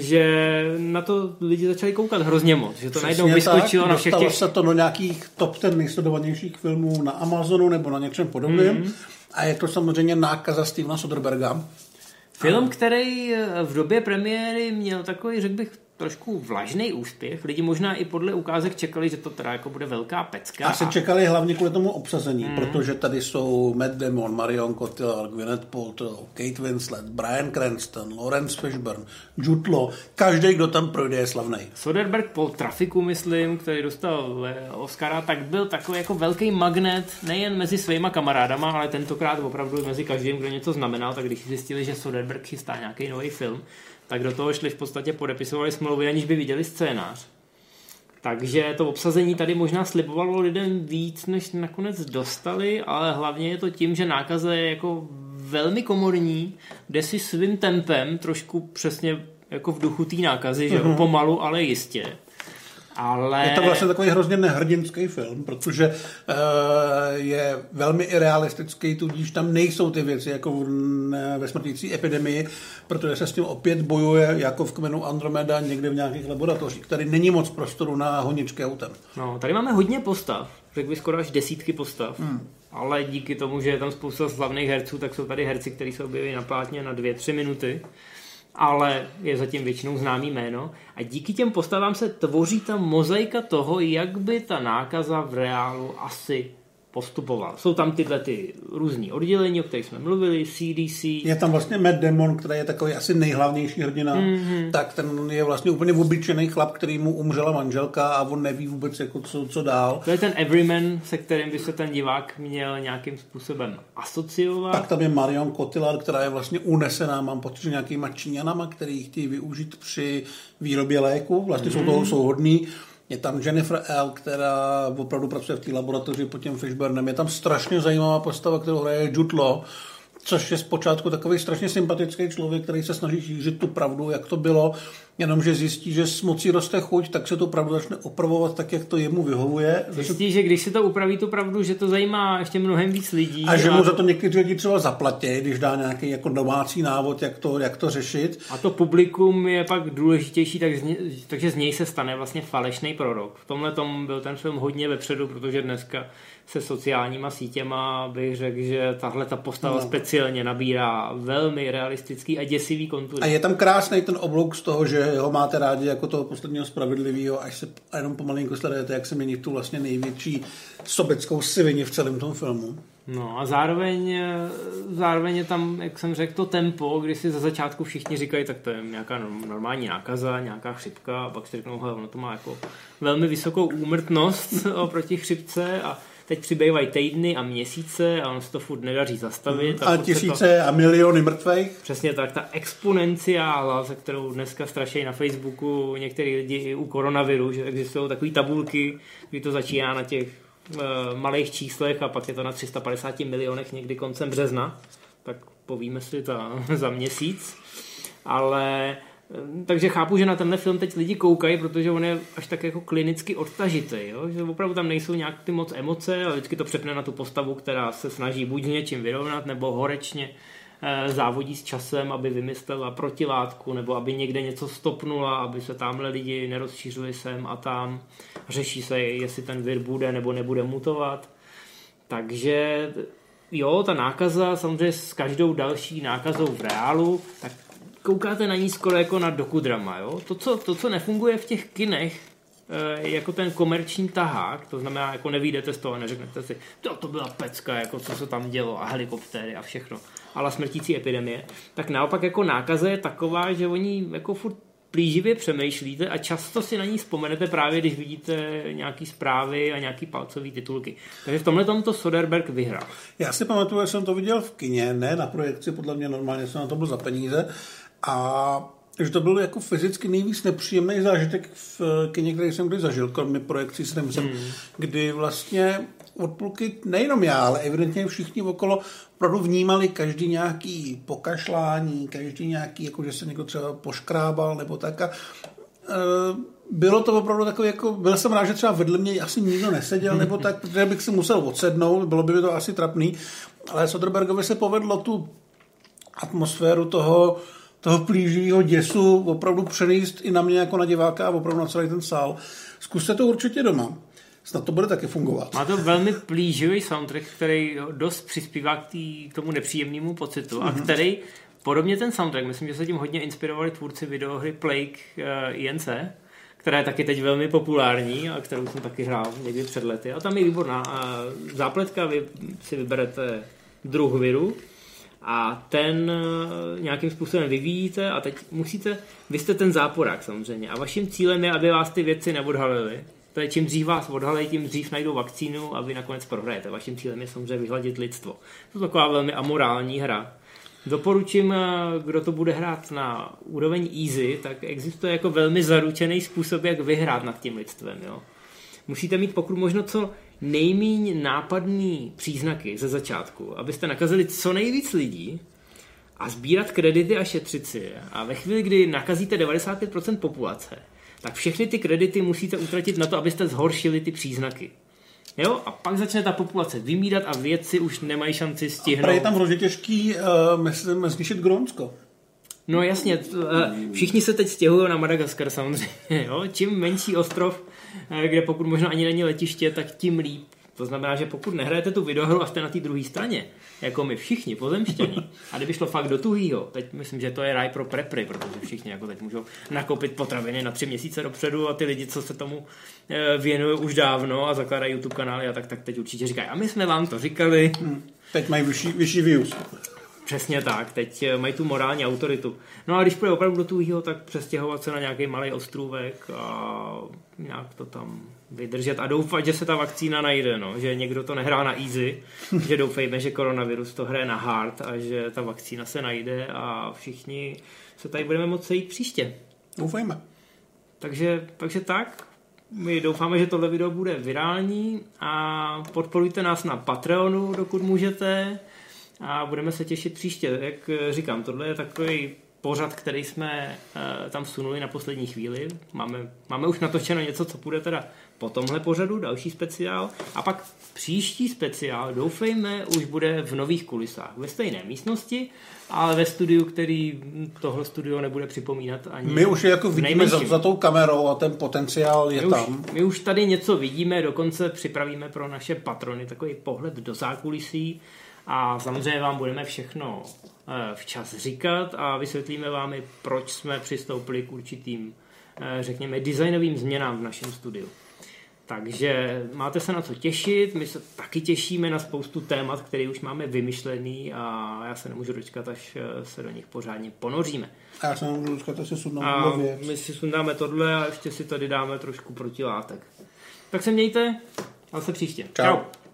že na to lidi začali koukat hrozně moc, že to Přesně najednou vyskočilo tak, na všech těch... se to do nějakých top ten nejsledovanějších filmů na Amazonu nebo na něčem podobném mm-hmm. a je to samozřejmě nákaza Stevena Soderberga. Film, který v době premiéry měl takový, řekl bych, trošku vlažný úspěch. Lidi možná i podle ukázek čekali, že to teda jako bude velká pecka. A se čekali hlavně kvůli tomu obsazení, mm. protože tady jsou Matt Damon, Marion Cotillard, Gwyneth Paltrow, Kate Winslet, Brian Cranston, Lawrence Fishburne, Jude Law. Každý, kdo tam projde, je slavný. Soderbergh po Trafiku, myslím, který dostal Oscara, tak byl takový jako velký magnet nejen mezi svýma kamarádama, ale tentokrát opravdu mezi každým, kdo něco znamenal, tak když zjistili, že Soderbergh chystá nějaký nový film, tak do toho šli v podstatě podepisovali smlouvy, aniž by viděli scénář. Takže to obsazení tady možná slibovalo lidem víc, než nakonec dostali, ale hlavně je to tím, že nákaza je jako velmi komorní, jde si svým tempem, trošku přesně jako v duchu té nákazy, že mm-hmm. pomalu, ale jistě. Ale... Je to vlastně takový hrozně nehrdinský film, protože uh, je velmi irealistický, tudíž tam nejsou ty věci jako v, ne, ve smrtící epidemii, protože se s tím opět bojuje jako v kmenu Andromeda někde v nějakých laboratořích. Tady není moc prostoru na honičky autem. No, tady máme hodně postav, řekl bych skoro až desítky postav. Hmm. Ale díky tomu, že je tam spousta slavných herců, tak jsou tady herci, kteří se objeví na plátně na dvě, tři minuty ale je zatím většinou známý jméno. A díky těm postavám se tvoří ta mozaika toho, jak by ta nákaza v reálu asi postupoval. Jsou tam tyhle ty různý oddělení, o kterých jsme mluvili, CDC. Je tam vlastně Matt Damon, který je takový asi nejhlavnější hrdina, mm-hmm. tak ten je vlastně úplně obyčejný chlap, který mu umřela manželka a on neví vůbec, jako co, co dál. To je ten everyman, se kterým by se ten divák měl nějakým způsobem asociovat. Tak tam je Marion Cotillard, která je vlastně unesená, mám pocit, že nějakýma Číňanama, který chtějí využít při výrobě léku, vlastně mm-hmm. jsou toho souhodný je tam Jennifer L., která opravdu pracuje v té laboratoři pod tím Fishburnem. Je tam strašně zajímavá postava, kterou hraje Law, což je zpočátku takový strašně sympatický člověk, který se snaží šířit tu pravdu, jak to bylo, jenomže zjistí, že s mocí roste chuť, tak se tu pravdu začne opravovat tak, jak to jemu vyhovuje. Zjistí, že když se to upraví tu pravdu, že to zajímá ještě mnohem víc lidí. A že mu za to někteří lidi třeba zaplatí, když dá nějaký jako domácí návod, jak to, jak to řešit. A to publikum je pak důležitější, tak z ně, takže z něj se stane vlastně falešný prorok. V tomhle tom byl ten film hodně vepředu, protože dneska se sociálníma sítěma bych řekl, že tahle ta postava no. speciálně nabírá velmi realistický a děsivý kontury. A je tam krásný ten oblouk z toho, že ho máte rádi jako toho posledního spravedlivého, až se a jenom pomalinko sledujete, jak se mění tu vlastně největší sobeckou sivini v celém tom filmu. No a zároveň, zároveň je tam, jak jsem řekl, to tempo, kdy si za začátku všichni říkají, tak to je nějaká normální nákaza, nějaká chřipka a pak si řeknou, hele, ono to má jako velmi vysokou úmrtnost <laughs> oproti chřipce a teď přibývají týdny a měsíce a on se to furt nedaří zastavit. Mm, a, a tisíce to, a miliony mrtvých. Přesně tak, ta exponenciála, za kterou dneska strašejí na Facebooku některý lidi i u koronaviru, že existují takové tabulky, kdy to začíná na těch uh, malých číslech a pak je to na 350 milionech někdy koncem března, tak povíme si to <laughs> za měsíc. Ale takže chápu, že na tenhle film teď lidi koukají, protože on je až tak jako klinicky odtažitý, jo? že opravdu tam nejsou nějak ty moc emoce, ale vždycky to přepne na tu postavu, která se snaží buď něčím vyrovnat, nebo horečně eh, závodí s časem, aby vymyslela protilátku, nebo aby někde něco stopnula, aby se tamhle lidi nerozšířili sem a tam. Řeší se, jestli ten vir bude nebo nebude mutovat. Takže jo, ta nákaza samozřejmě s každou další nákazou v reálu, tak koukáte na ní skoro jako na dokudrama. Jo? To, co, to, co nefunguje v těch kinech, e, jako ten komerční tahák, to znamená, jako nevídete z toho, neřeknete si, to, to byla pecka, jako co se tam dělo a helikoptéry a všechno, ale smrtící epidemie, tak naopak jako nákaza je taková, že oni jako furt plíživě přemýšlíte a často si na ní vzpomenete právě, když vidíte nějaký zprávy a nějaký palcový titulky. Takže v tomhle to Soderberg vyhrál. Já si pamatuju, že jsem to viděl v kině, ne na projekci, podle mě normálně jsem na to byl za peníze a že to byl jako fyzicky nejvíc nepříjemný zážitek v kině, který jsem kdy zažil, kromě projekcí s Nemcem, hmm. kdy vlastně od půlky nejenom já, ale evidentně všichni okolo opravdu vnímali každý nějaký pokašlání, každý nějaký, jako že se někdo třeba poškrábal nebo tak. A, e, bylo to opravdu takové, jako, byl jsem rád, že třeba vedle mě asi nikdo neseděl, nebo <laughs> tak, protože bych si musel odsednout, bylo by to asi trapný, ale Soderbergovi se povedlo tu atmosféru toho, toho plíživého děsu opravdu přenést i na mě jako na diváka a opravdu na celý ten sál. Zkuste to určitě doma. Snad to bude taky fungovat. Má to velmi plíživý soundtrack, který dost přispívá k, tý, k tomu nepříjemnému pocitu mm-hmm. a mhm. který, podobně ten soundtrack, myslím, že se tím hodně inspirovali tvůrci videohry Plague uh, eh, INC, která je taky teď velmi populární a kterou jsem taky hrál někdy před lety. A tam je výborná. A zápletka, vy si vyberete druh viru, a ten eh, nějakým způsobem vyvíjíte a teď musíte, vy jste ten záporák samozřejmě a vaším cílem je, aby vás ty věci neodhalily. To je čím dřív vás odhalí, tím dřív najdou vakcínu a vy nakonec prohrajete. Vaším cílem je samozřejmě vyhladit lidstvo. To je taková velmi amorální hra. Doporučím, eh, kdo to bude hrát na úroveň easy, tak existuje jako velmi zaručený způsob, jak vyhrát nad tím lidstvem. Jo. Musíte mít pokud možno co nejmíň nápadný příznaky ze začátku, abyste nakazili co nejvíc lidí a sbírat kredity a šetřit si. A ve chvíli, kdy nakazíte 95% populace, tak všechny ty kredity musíte utratit na to, abyste zhoršili ty příznaky. Jo? A pak začne ta populace vymírat a vědci už nemají šanci stihnout. A je tam hrozně těžký uh, zničit Grónsko. No jasně, eh, všichni se teď stěhují na Madagaskar samozřejmě. Jo? Čím menší ostrov, eh, kde pokud možná ani není letiště, tak tím líp. To znamená, že pokud nehrajete tu videohru a jste na té druhé straně, jako my všichni pozemštění, <laughs> a kdyby šlo fakt do tuhýho, teď myslím, že to je raj pro prepry, protože všichni jako teď můžou nakoupit potraviny na tři měsíce dopředu a ty lidi, co se tomu eh, věnují už dávno a zakládají YouTube kanály a tak, tak teď určitě říkají, a my jsme vám to říkali. Hmm. Teď mají vyšší, vyšší views. Přesně tak, teď eh, mají tu morální autoritu. No a když půjde opravdu do tuhýho, tak přestěhovat se na nějaký malý ostrůvek a nějak to tam vydržet a doufat, že se ta vakcína najde, no. že někdo to nehrá na easy, <laughs> že doufejme, že koronavirus to hraje na hard a že ta vakcína se najde a všichni se tady budeme moci jít příště. Doufejme. Takže, takže tak, my doufáme, že tohle video bude virální a podporujte nás na Patreonu, dokud můžete a budeme se těšit příště. Jak říkám, tohle je takový pořad, který jsme uh, tam vsunuli na poslední chvíli. Máme, máme už natočeno něco, co půjde teda po tomhle pořadu, další speciál. A pak příští speciál, doufejme, už bude v nových kulisách. Ve stejné místnosti, ale ve studiu, který tohle studio nebude připomínat ani My už je jako vidíme za, za tou kamerou a ten potenciál je my tam. Už, my už tady něco vidíme, dokonce připravíme pro naše patrony takový pohled do zákulisí a samozřejmě vám budeme všechno eh, včas říkat a vysvětlíme vám i, proč jsme přistoupili k určitým, eh, řekněme, designovým změnám v našem studiu. Takže máte se na co těšit, my se taky těšíme na spoustu témat, které už máme vymyšlený a já se nemůžu dočkat, až eh, se do nich pořádně ponoříme. A já se nemůžu dočkat, až si sundám a my si sundáme tohle a ještě si tady dáme trošku protilátek. Tak se mějte a se příště. Čau. Čau.